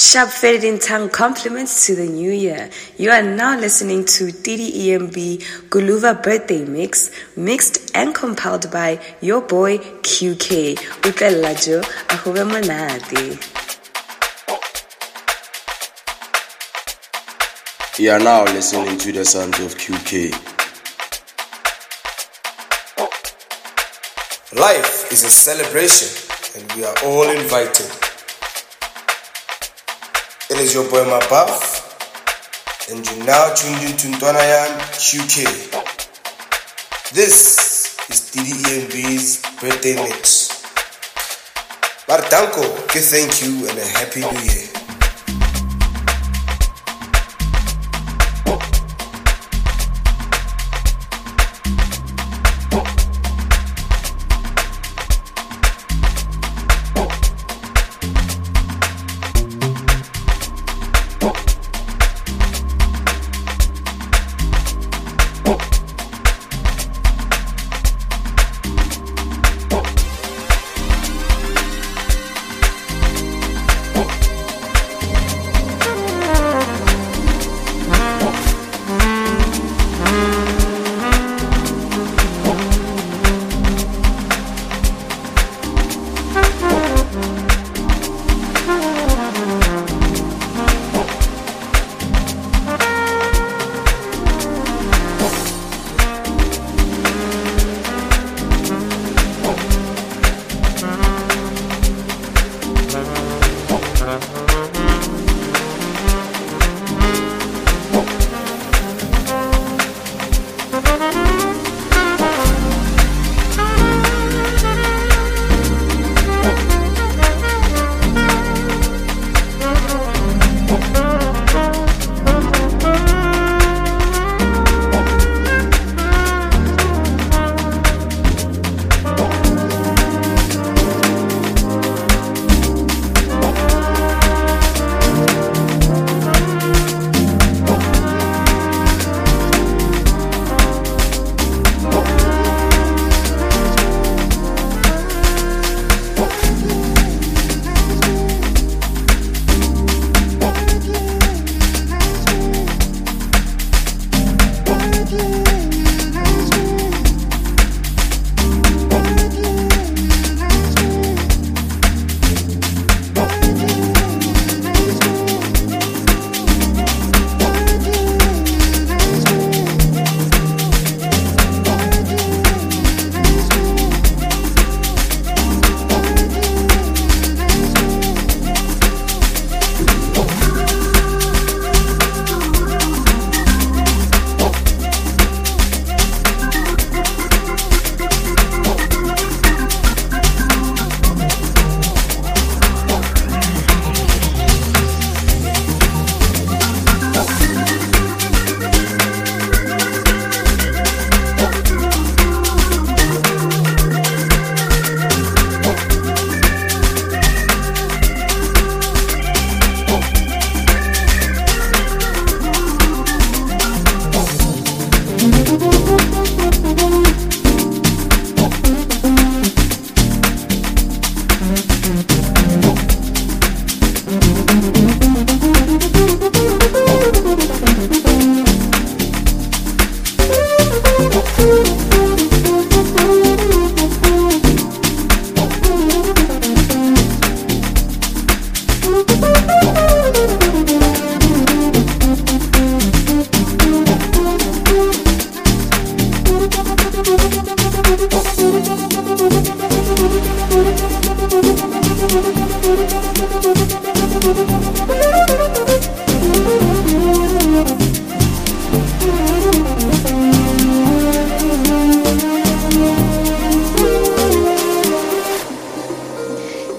Sharp faded in tongue compliments to the new year. You are now listening to Tidi EMB Guluva birthday mix, mixed and compiled by your boy Kue K. Utlella jo, ahobe monate. You are now listening to the sounds of Kue K. Life is a celebration, and we are all invited. It is your boy Mabaf, and you're now tuned into Ntwanayan Kue K. This is Tidi EMB's birthday mix. Bartanko, okay, thank you and a happy new year.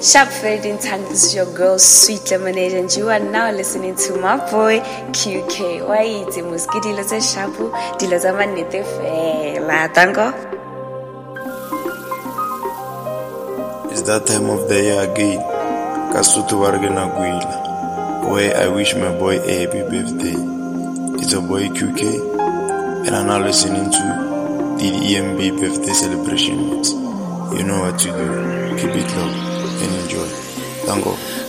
Sharp faded in tongue, this is your girl Sweet Lemonade, and you are now listening to my boy Kue K. Why it's a muski dilo tse sharpu, dilo tsa manete fela. Tango. It's that time of the year again. Kasutu Wargana Guila. Where I wish my boy a happy birthday. It's your boy Kue K, and I'm now listening to the EMB birthday celebration. You know what to do. Keep it low and enjoy. Tango. Ngumamela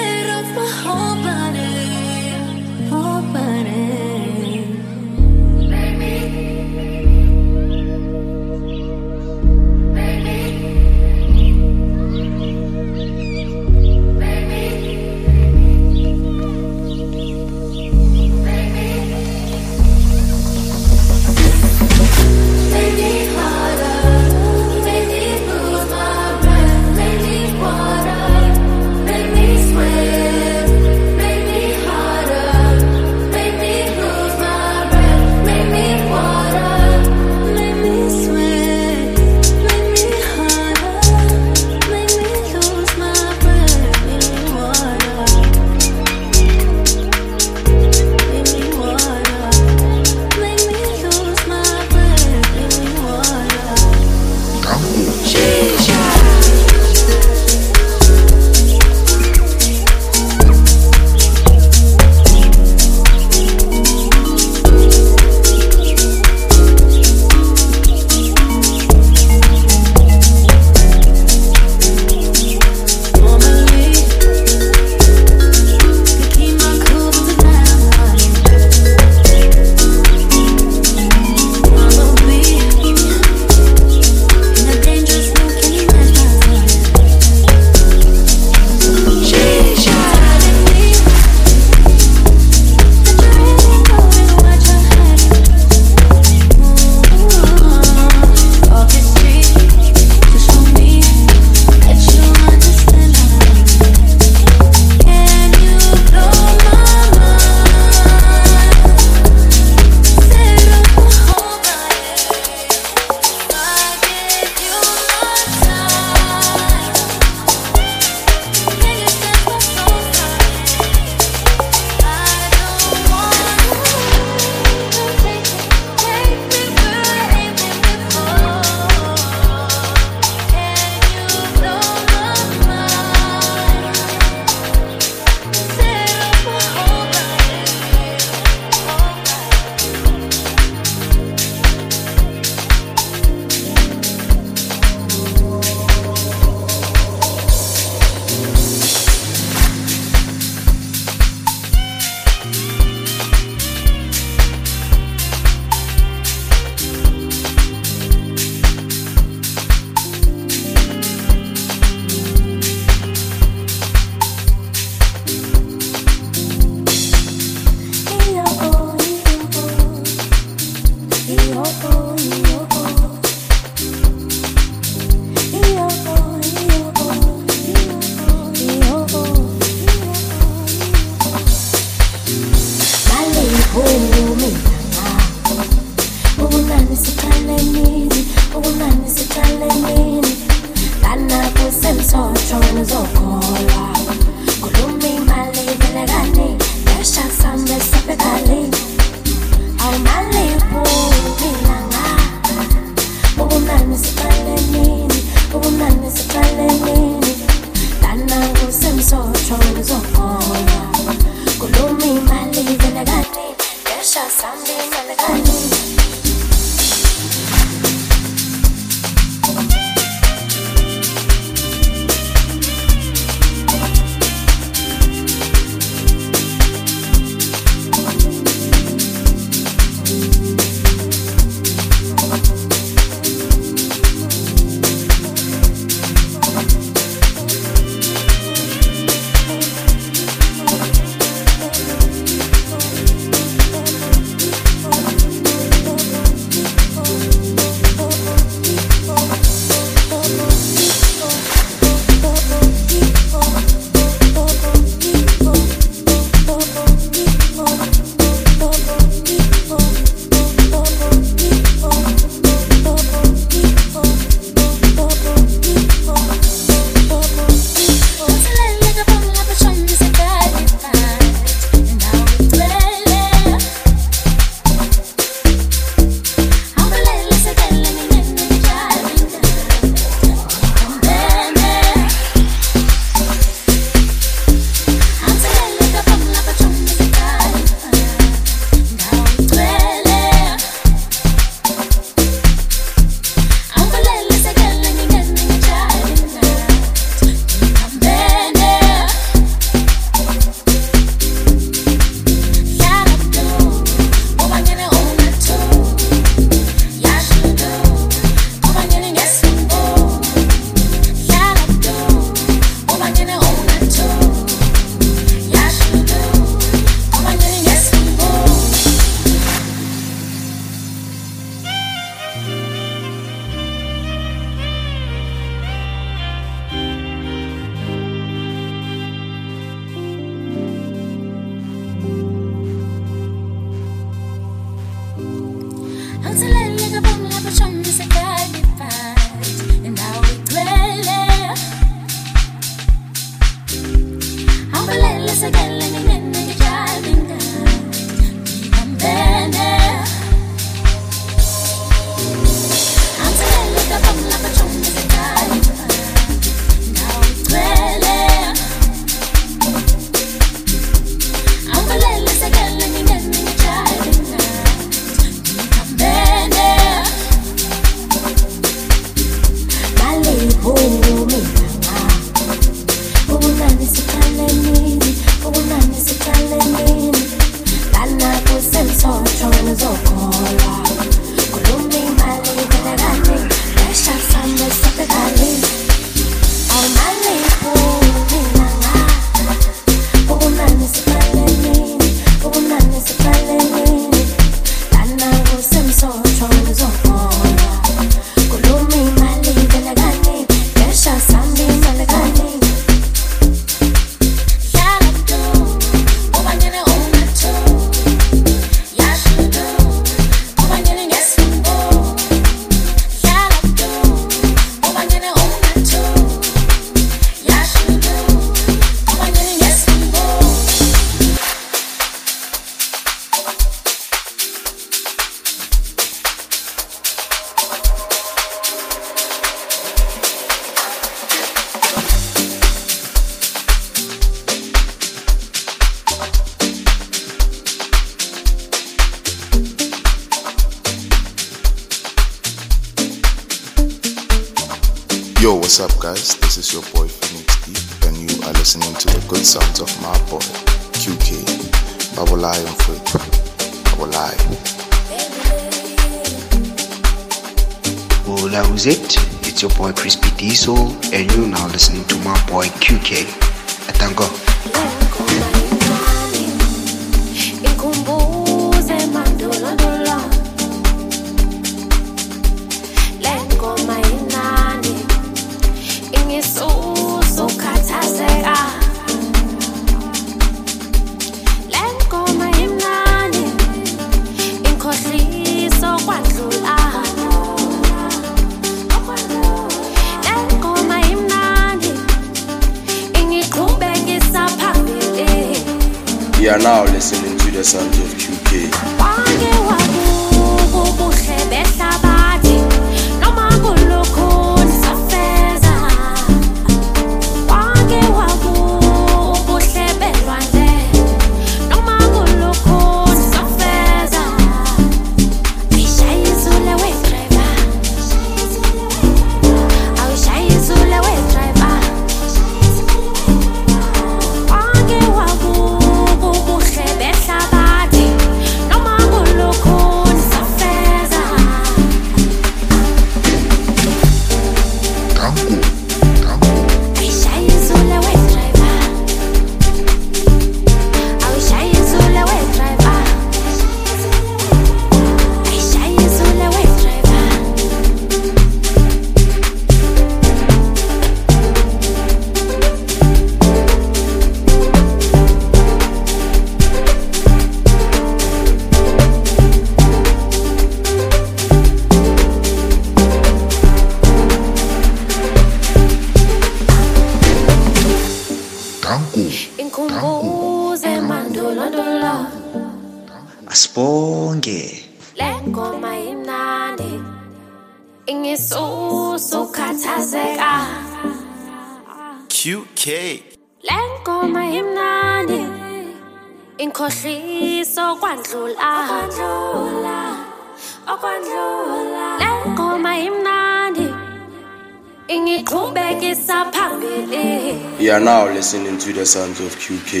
the sounds of Kue K.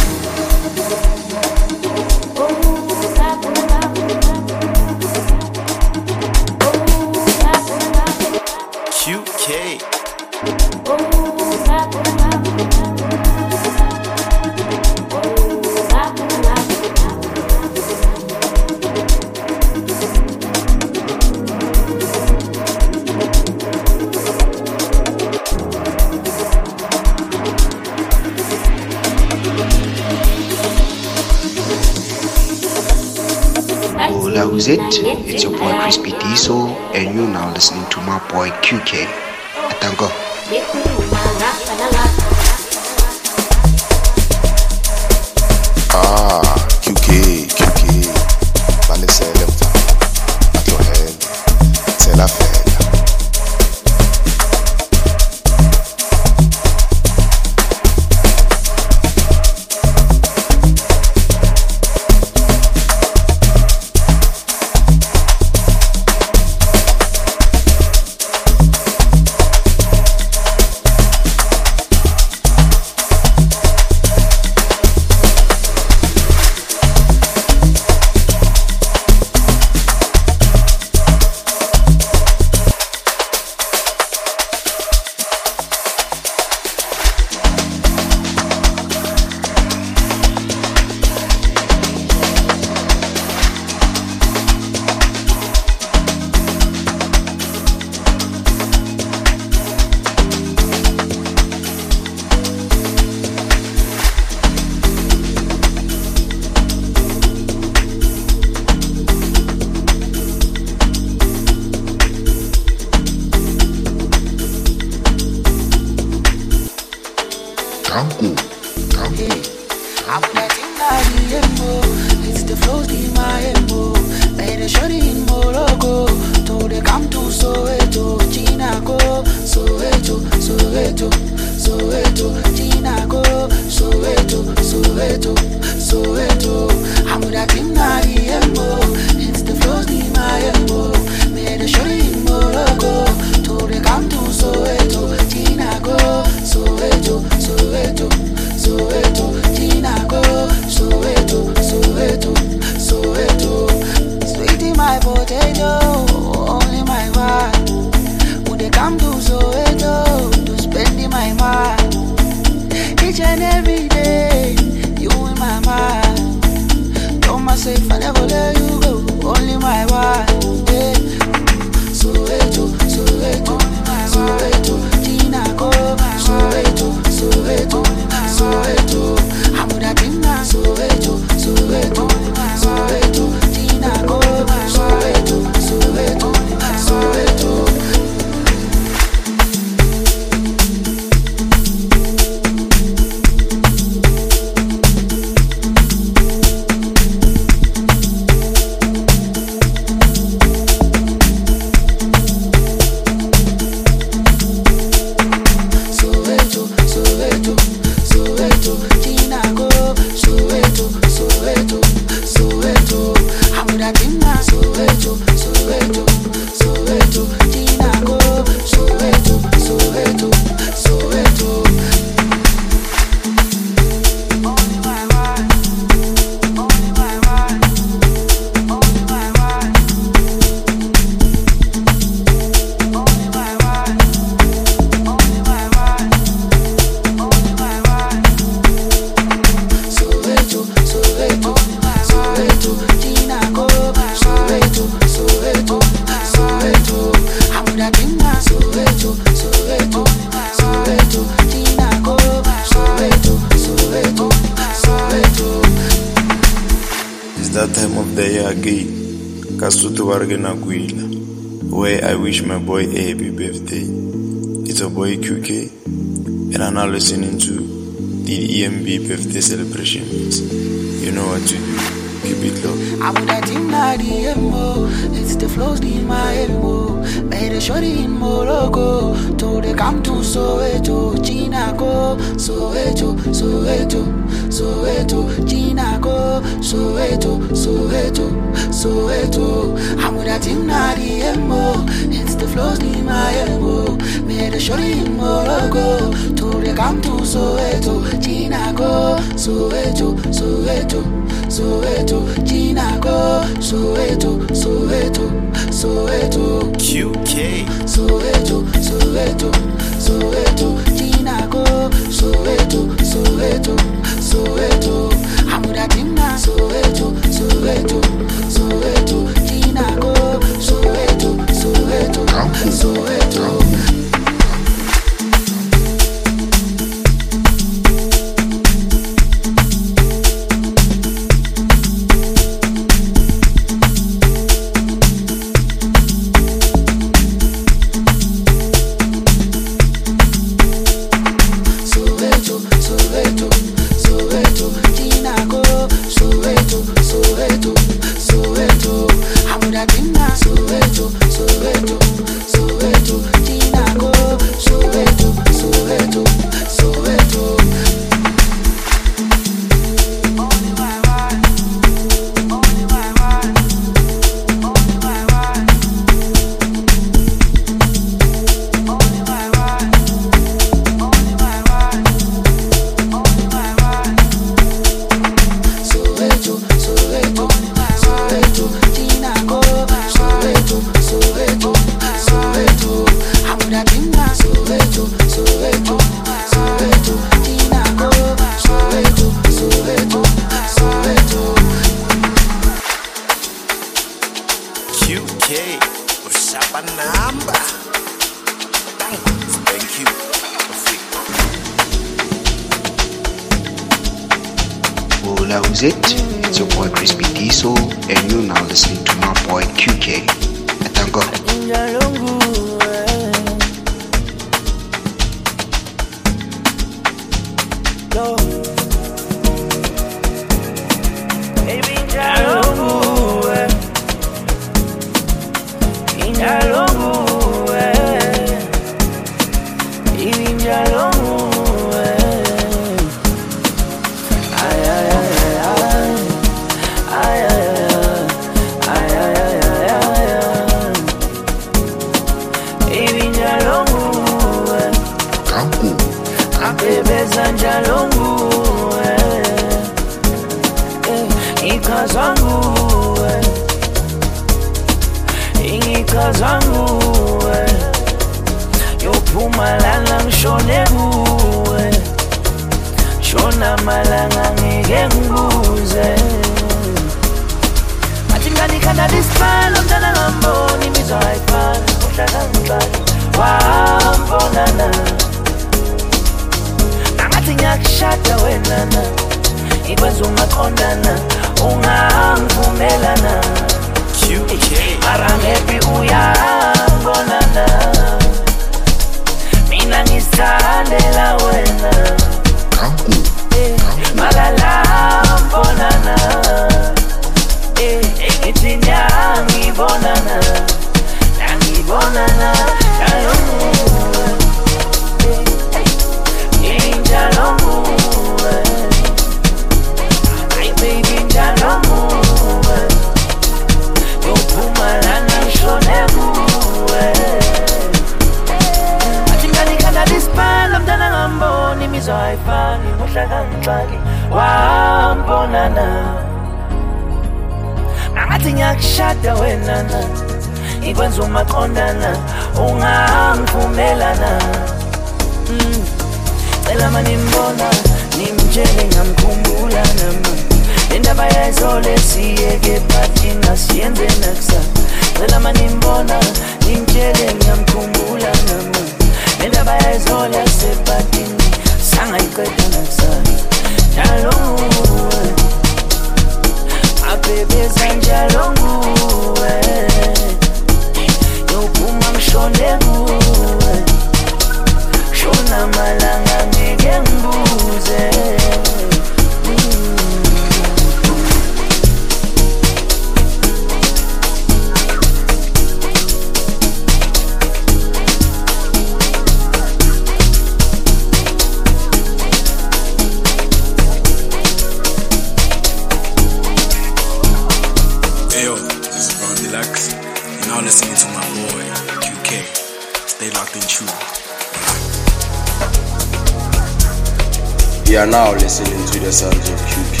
You are now listening to the sounds of Kue K.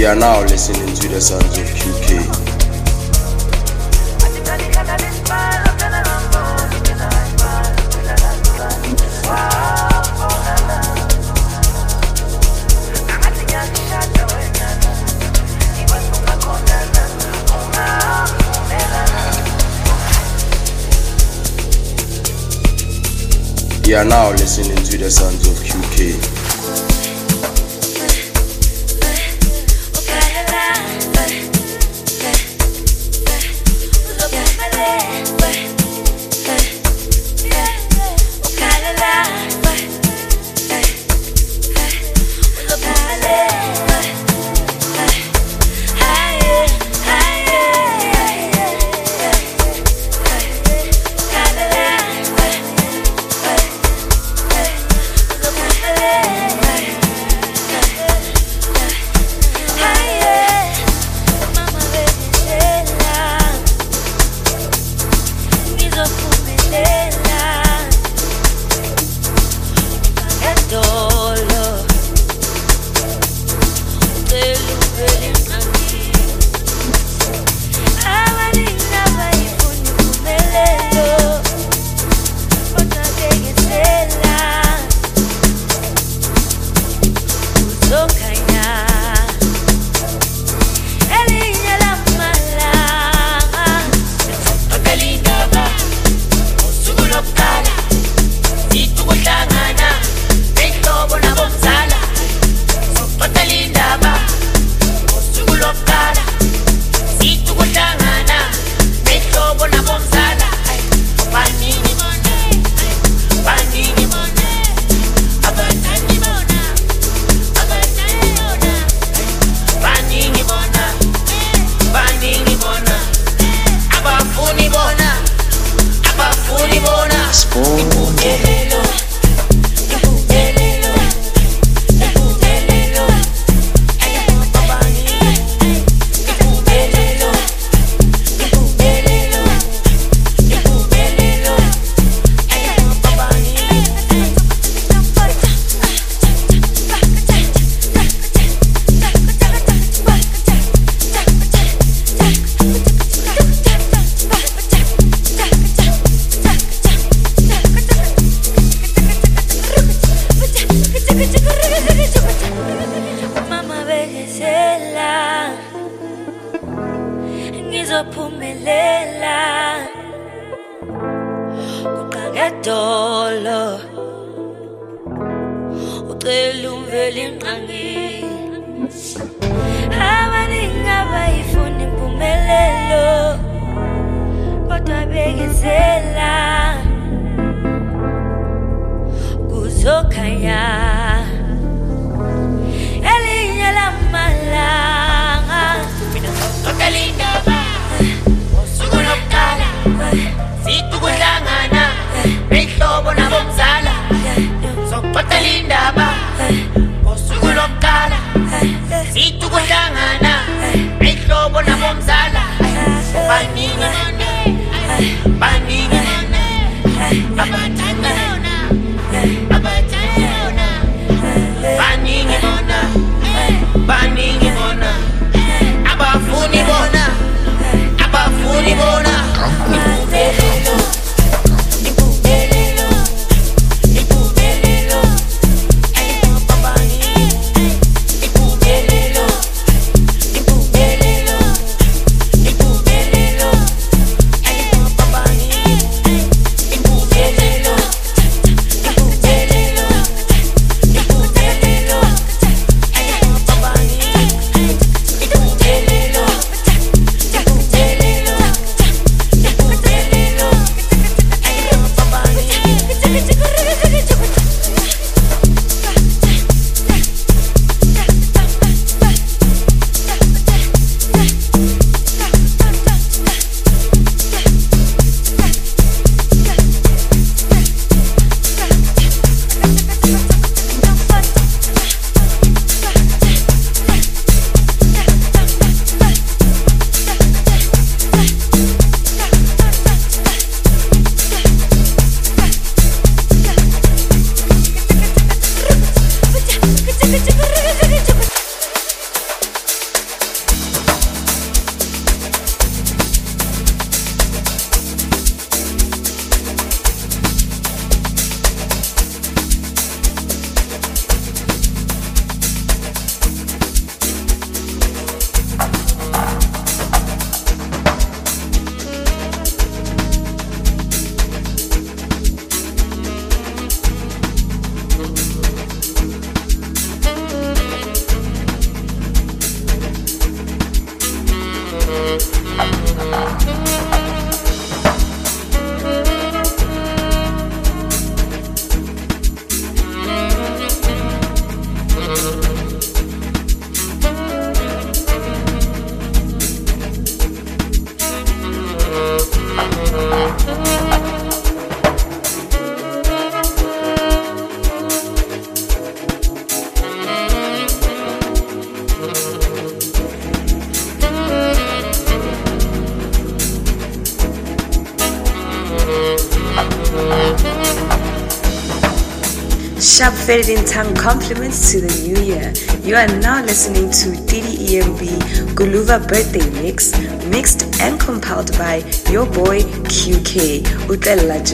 You are now listening to the sounds of Kue K. You are now listening the sons of Kue K. Utlela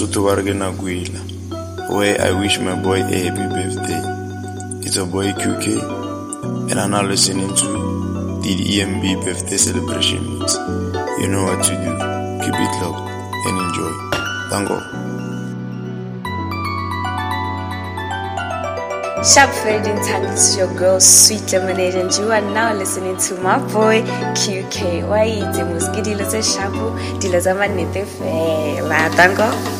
ri ke na where i wish my boy a happy birthday it's a boy Kue K and i'm now listening to the emb birthday celebration mix you know what to do keep it locked and enjoy thank god Sharp Fading Tongue, this is your girl Sweet Lemonade, and you are now listening to my boy Kue K. Why is the most dilo tse sharp, dilo tsa manete fela. Tango.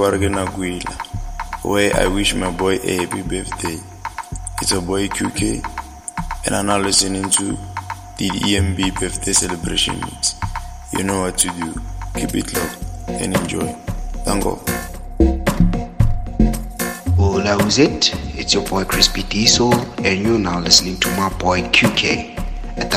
Where I wish my boy a happy birthday. It's your boy Kue K, and I'm now listening to the EMB birthday celebration. You know what to do. Keep it locked and enjoy. Thank God. Hola, who's it? It's your boy Crispy Diesel, and you're now listening to my boy Kue K. And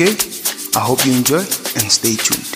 I hope you enjoy and stay tuned.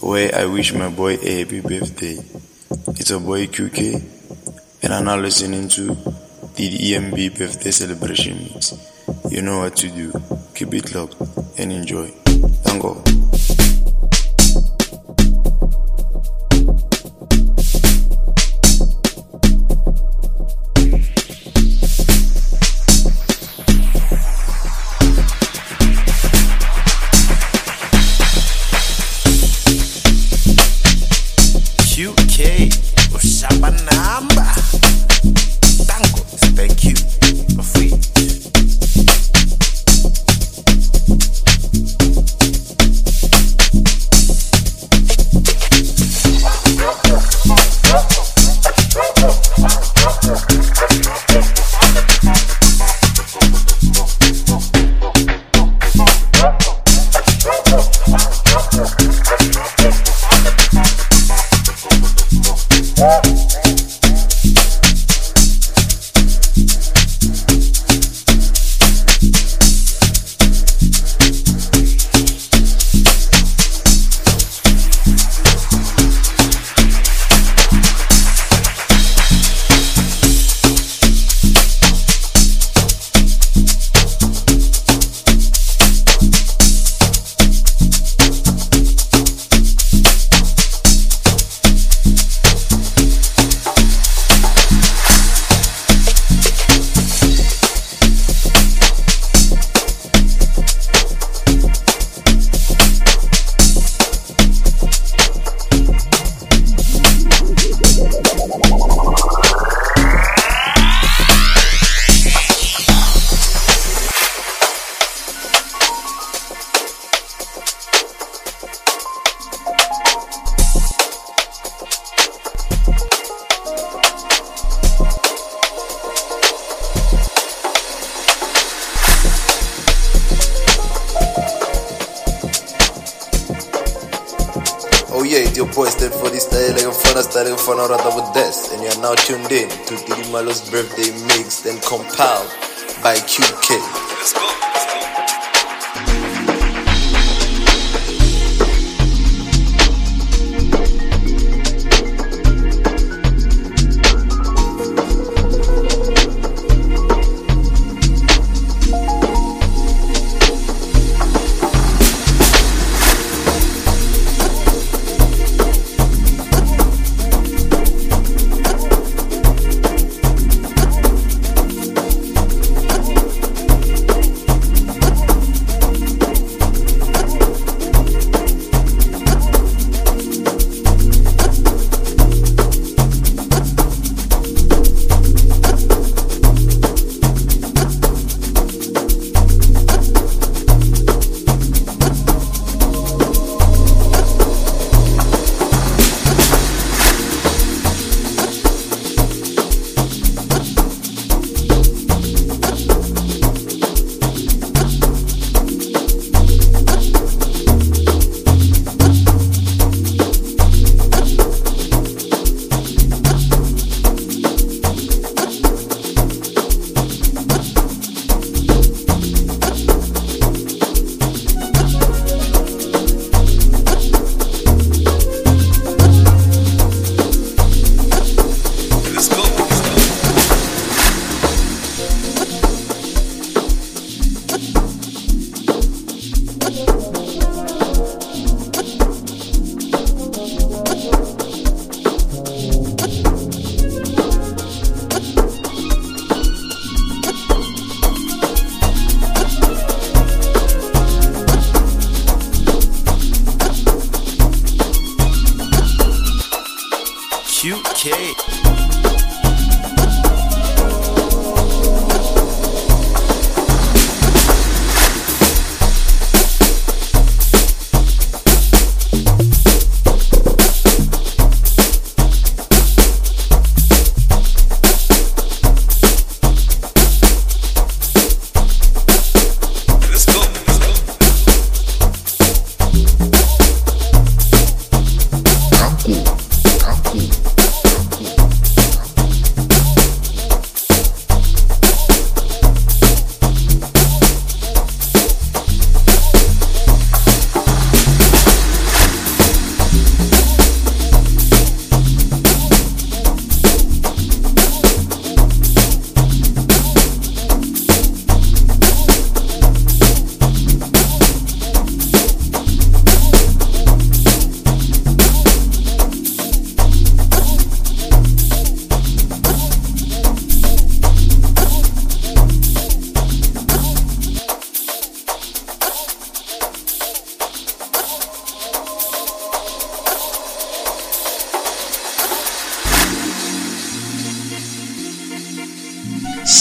Where I wish my boy a happy birthday. It's a boy Kue K, and I'm now listening to the EMB birthday celebration mix. You know what to do. Keep it locked and enjoy. Thank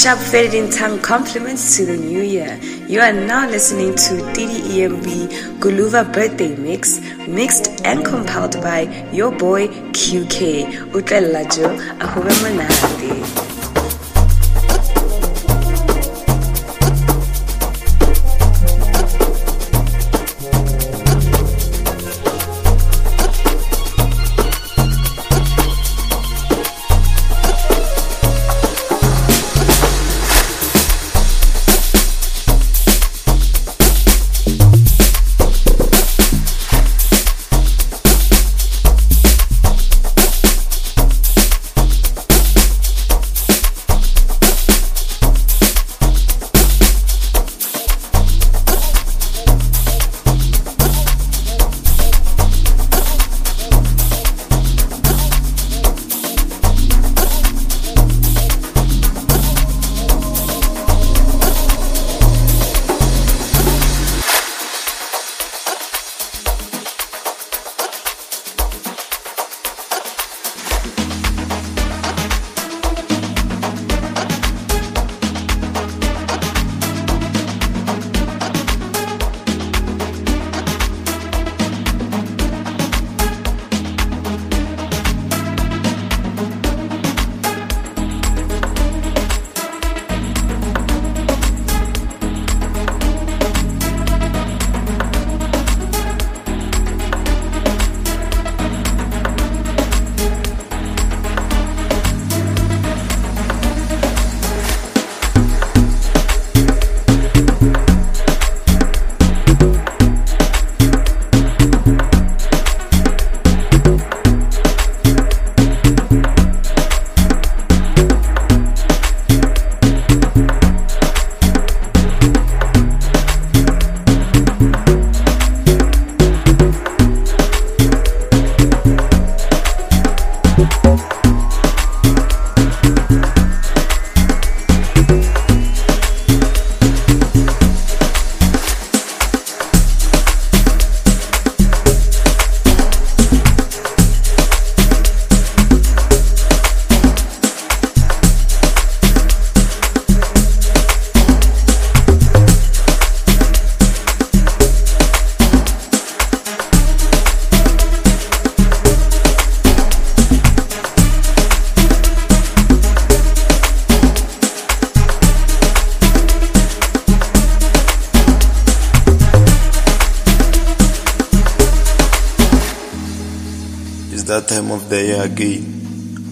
Sharp faded in tongue compliments to the new year. You are now listening to Tidi EMB Guluva Birthday Mix, mixed and compiled by your boy Kue K. Utlella Jo, ahube monate.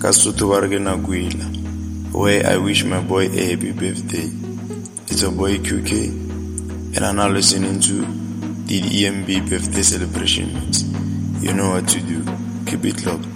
Kasutu Wargena Guila. Where I wish my boy a happy birthday. It's your boy Kue K. And I'm now listening to the EMB birthday celebration. You know what to do. Keep it locked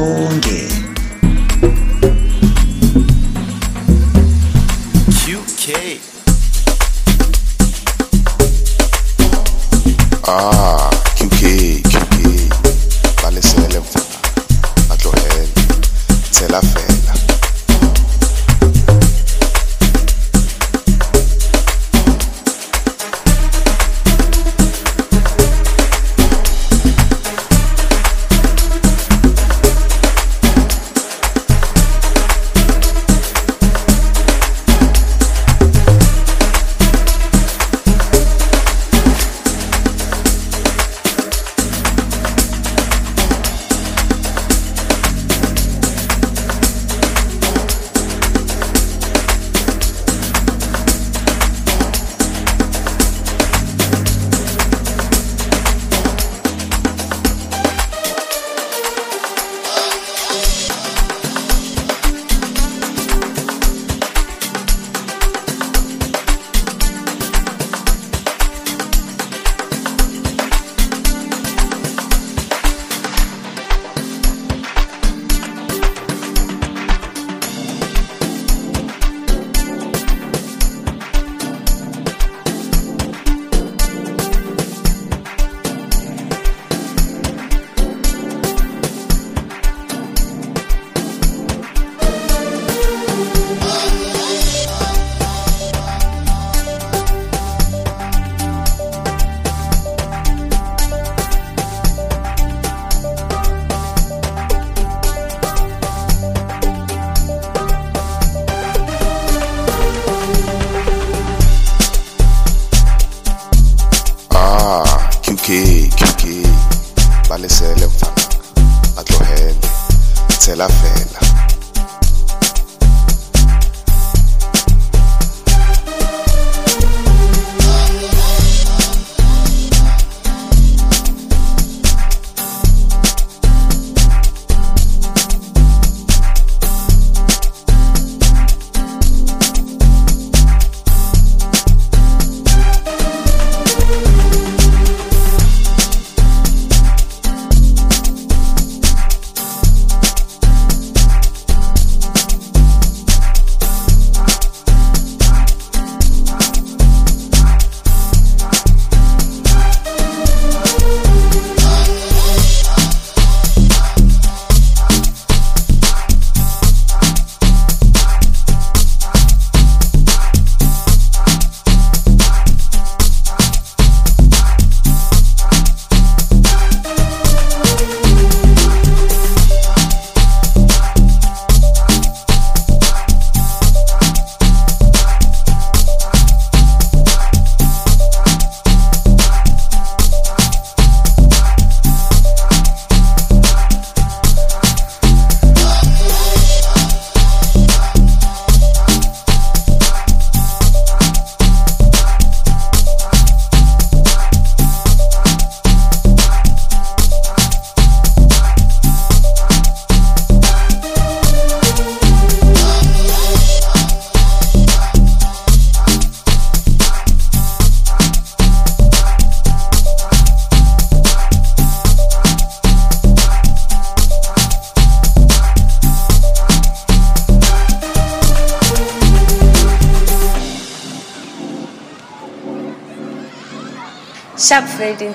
Asibonge.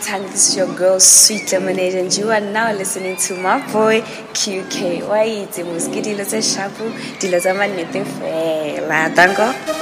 time. This is your girl, Sweet Lemonade, and you are now listening to my boy Kue K. Why it's Mosque Dilo Shabu Dilo Zamanete Fela. Thank you.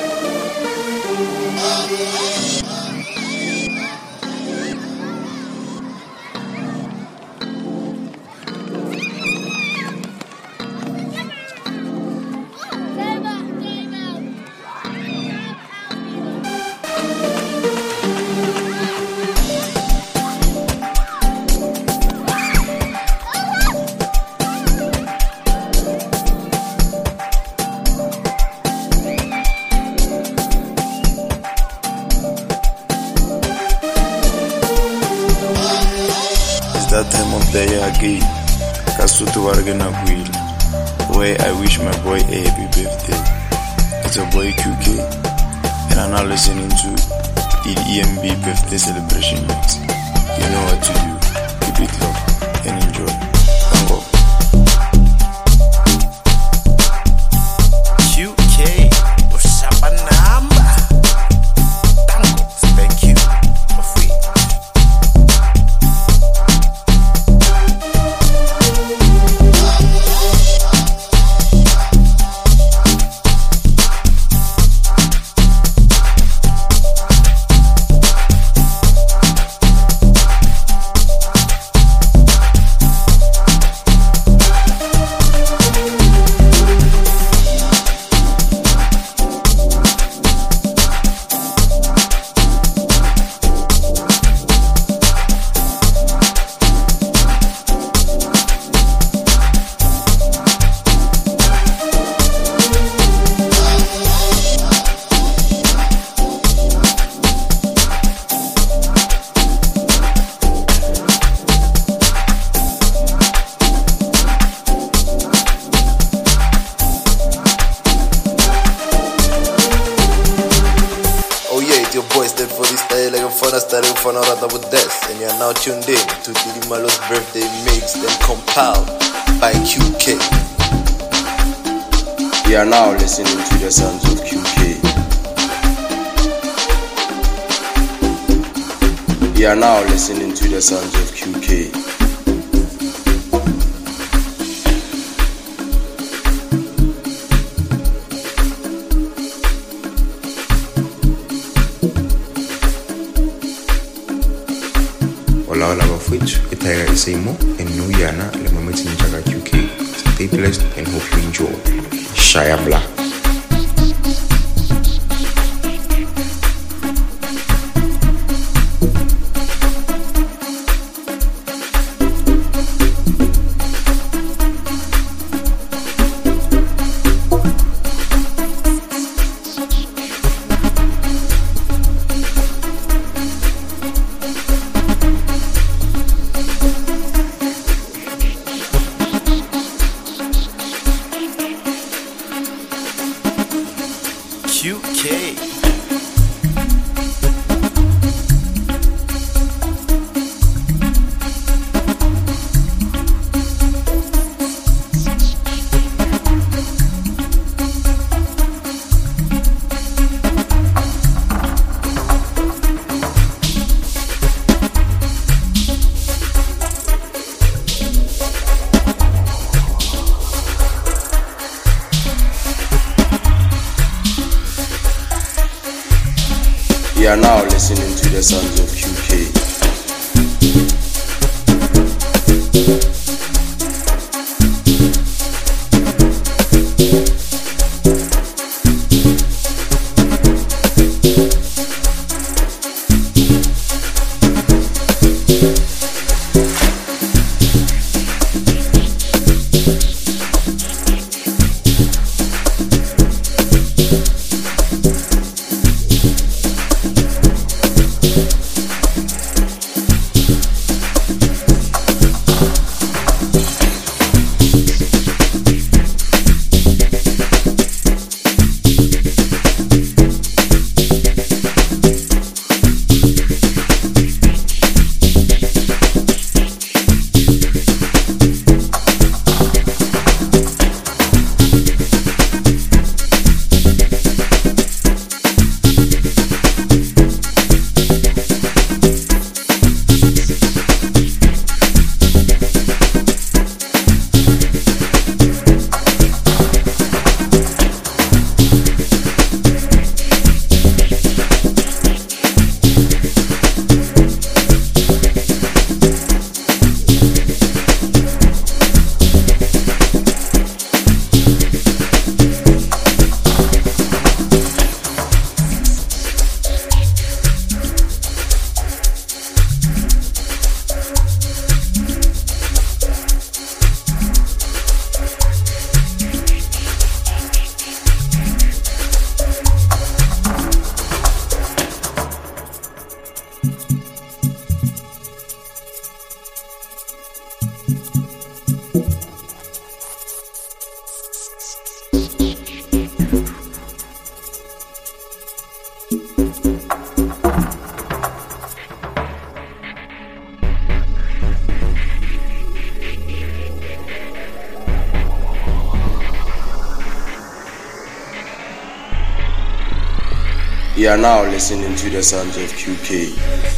Sounds of Kue K.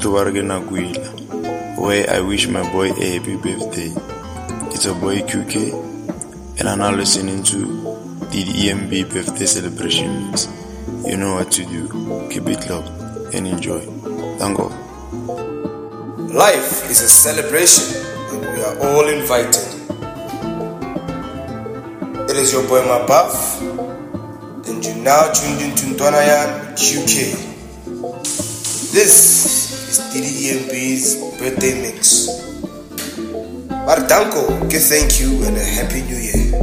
Tubargena Gwila, where I wish my boy a happy birthday. It's a boy Kue K, and I'm now listening to the EMB birthday celebration. You know what to do. Keep it locked and enjoy. Thank Tango. Life is a celebration, and we are all invited. It is your boy Mabav, and you now tuned into Ntwanayan Kue K. birthday mix. Bartanko, okay, thank you and a happy new year.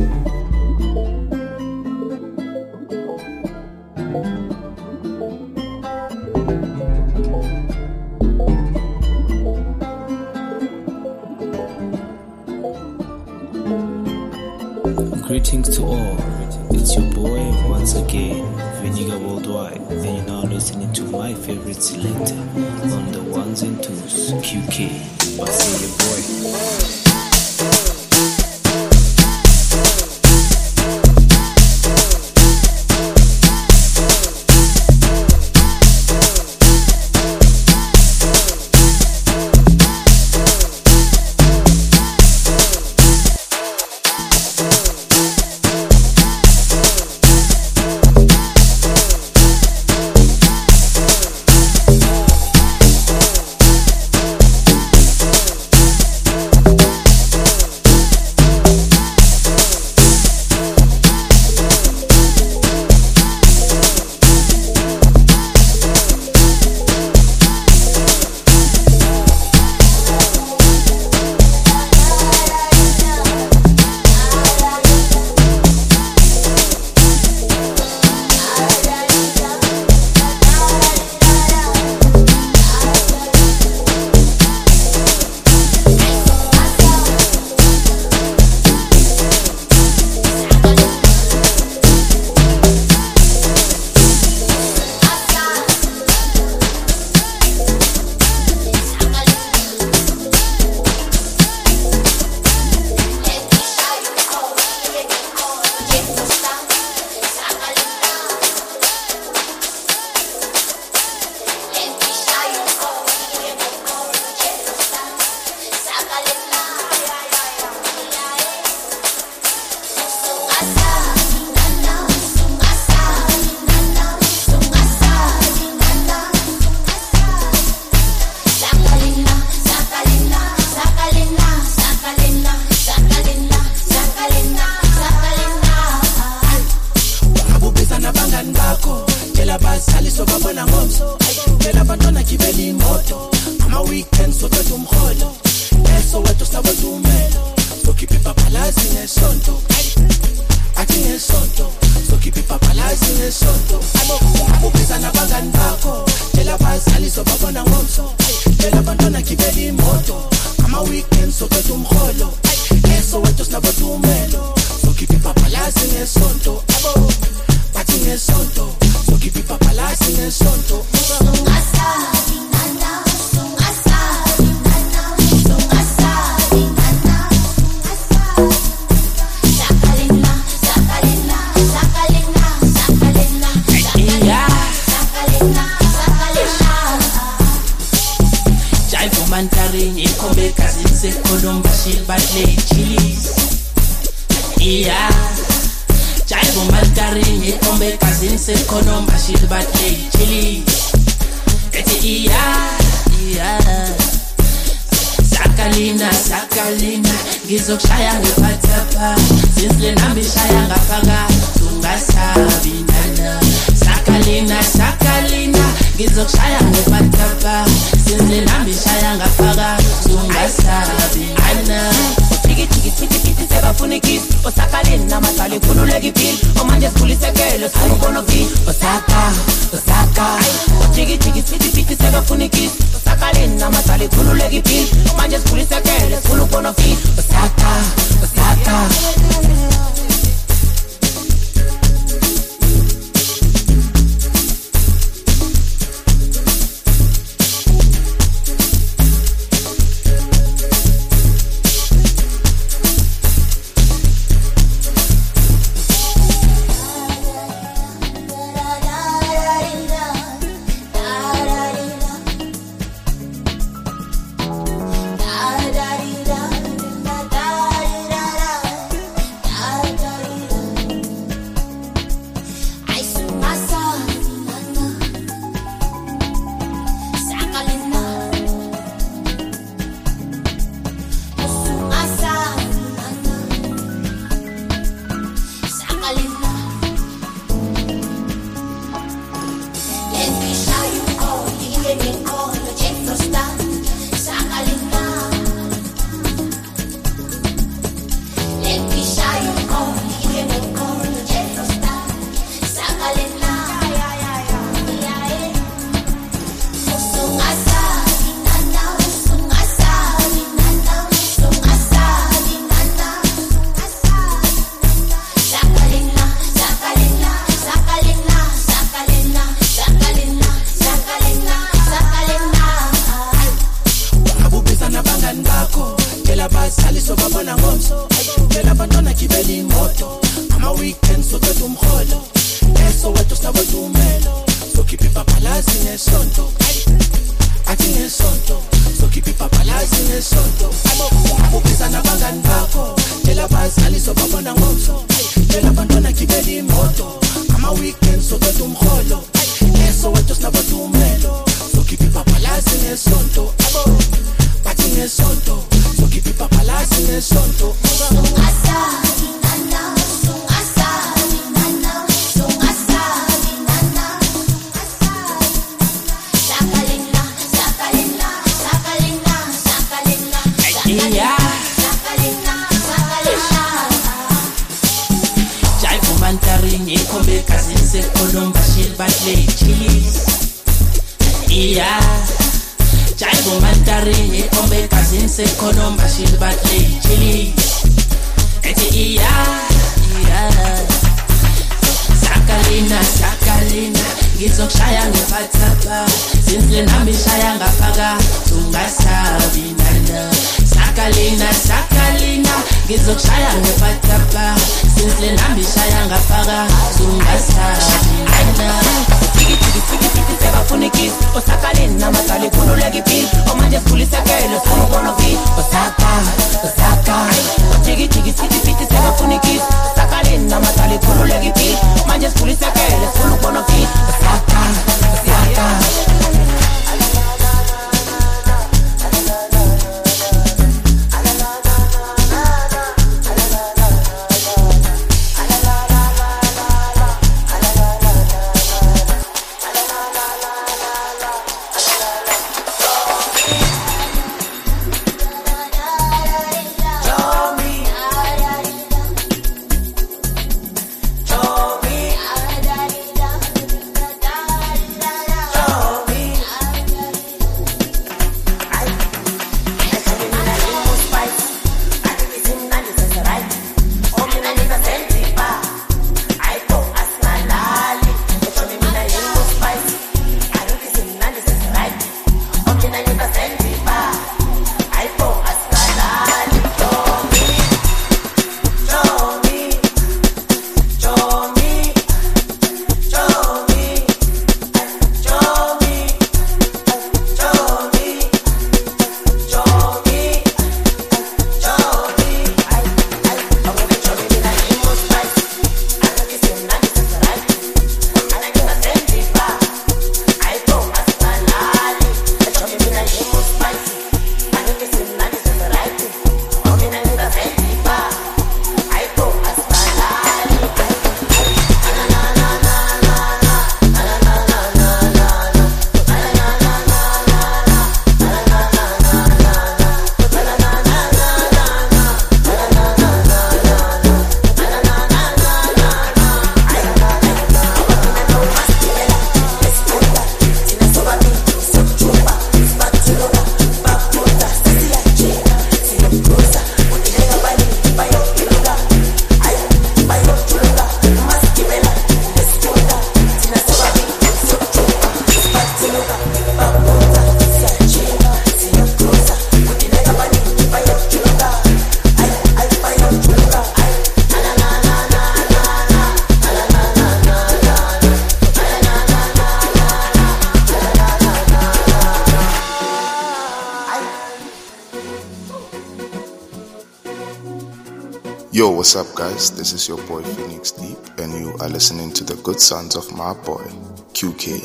This is your boy Phoenix Deep, and you are listening to the good sons of my boy Kue K.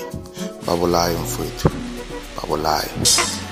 Babolai Mfwetu. Babolai.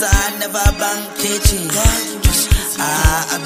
I never bang kitchen. Ah,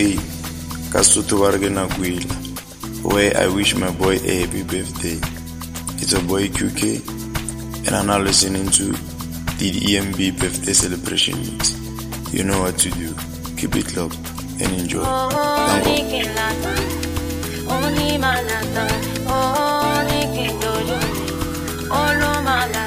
again, Kasutuwargena Gwila, where I wish my boy a happy birthday. It's a boy Kue K, and I'm now listening to the EMB birthday celebration. You know what to do. Keep it locked and enjoy. Thank you.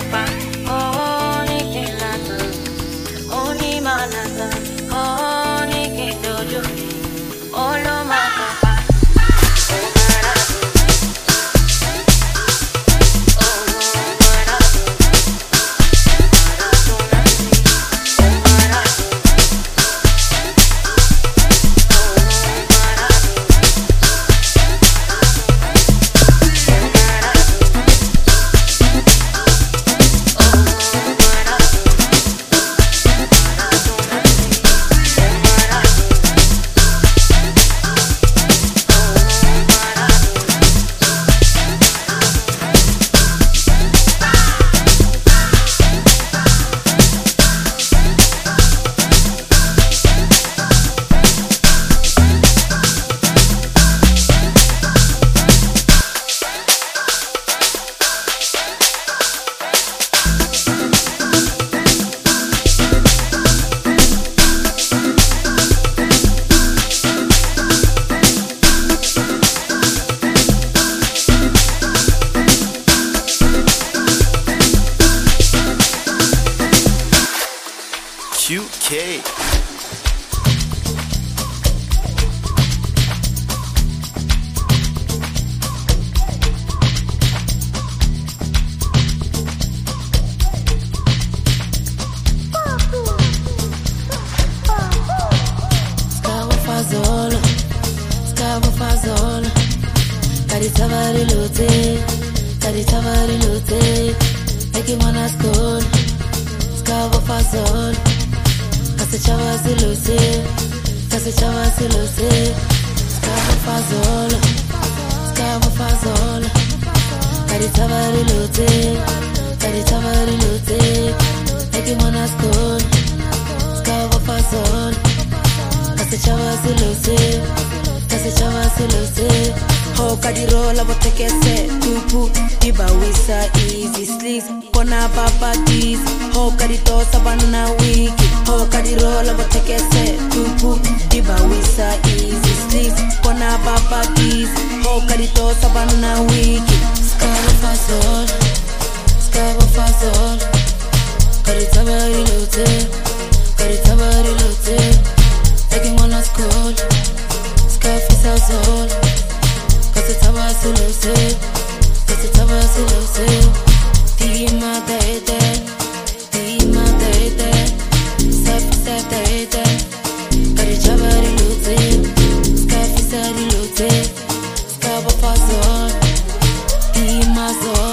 nas horas.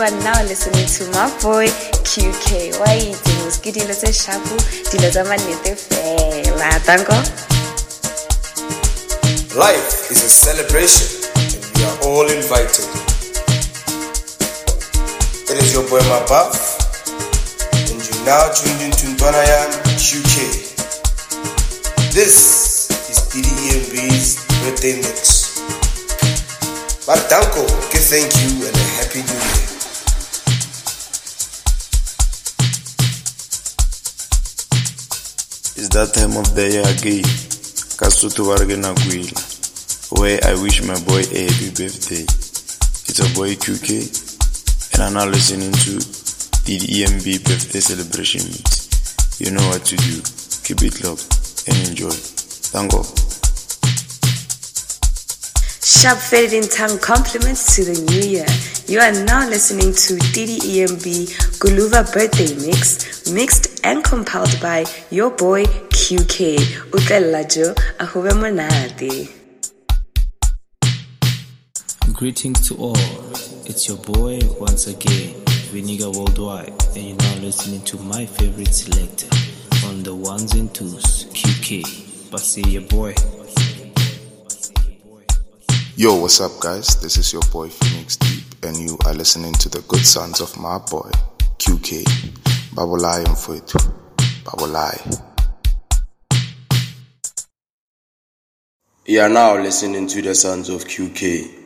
you are now listening to my boy, Kue K. Why you doing? Ski dilo tse sharp, dilo tsa manete fela. Tango? Life is a celebration, and we are all invited. It is your boy Mabaf, and you now tuned into Ntwana Yam Kue K. This is Tidi EMB's birthday mix. Bardanko, give thank you and time of the year again. Kasutu warge na gwila. Where I wish my boy a happy birthday. It's a boy Kue K, and I'm now listening to the EMB birthday celebration mix. You know what to do. Keep it locked and enjoy. Thank God. Sharp Faded in Tongue compliments to the new year. You are now listening to Tidi EMB Guluva Birthday Mix, mixed and compiled by your boy Kue K. Utlella Jo, ahube monate. Greetings to all. It's your boy once again, Viniga Worldwide, and you're now listening to my favorite selector on the ones and twos, Kue K. But see your boy. Yo, what's up, guys? This is your boy Phoenix Deep, and you are listening to the good sons of my boy Kue K. Babolai Mfwetu. Babolai. You are now listening to the Sons of Kue K.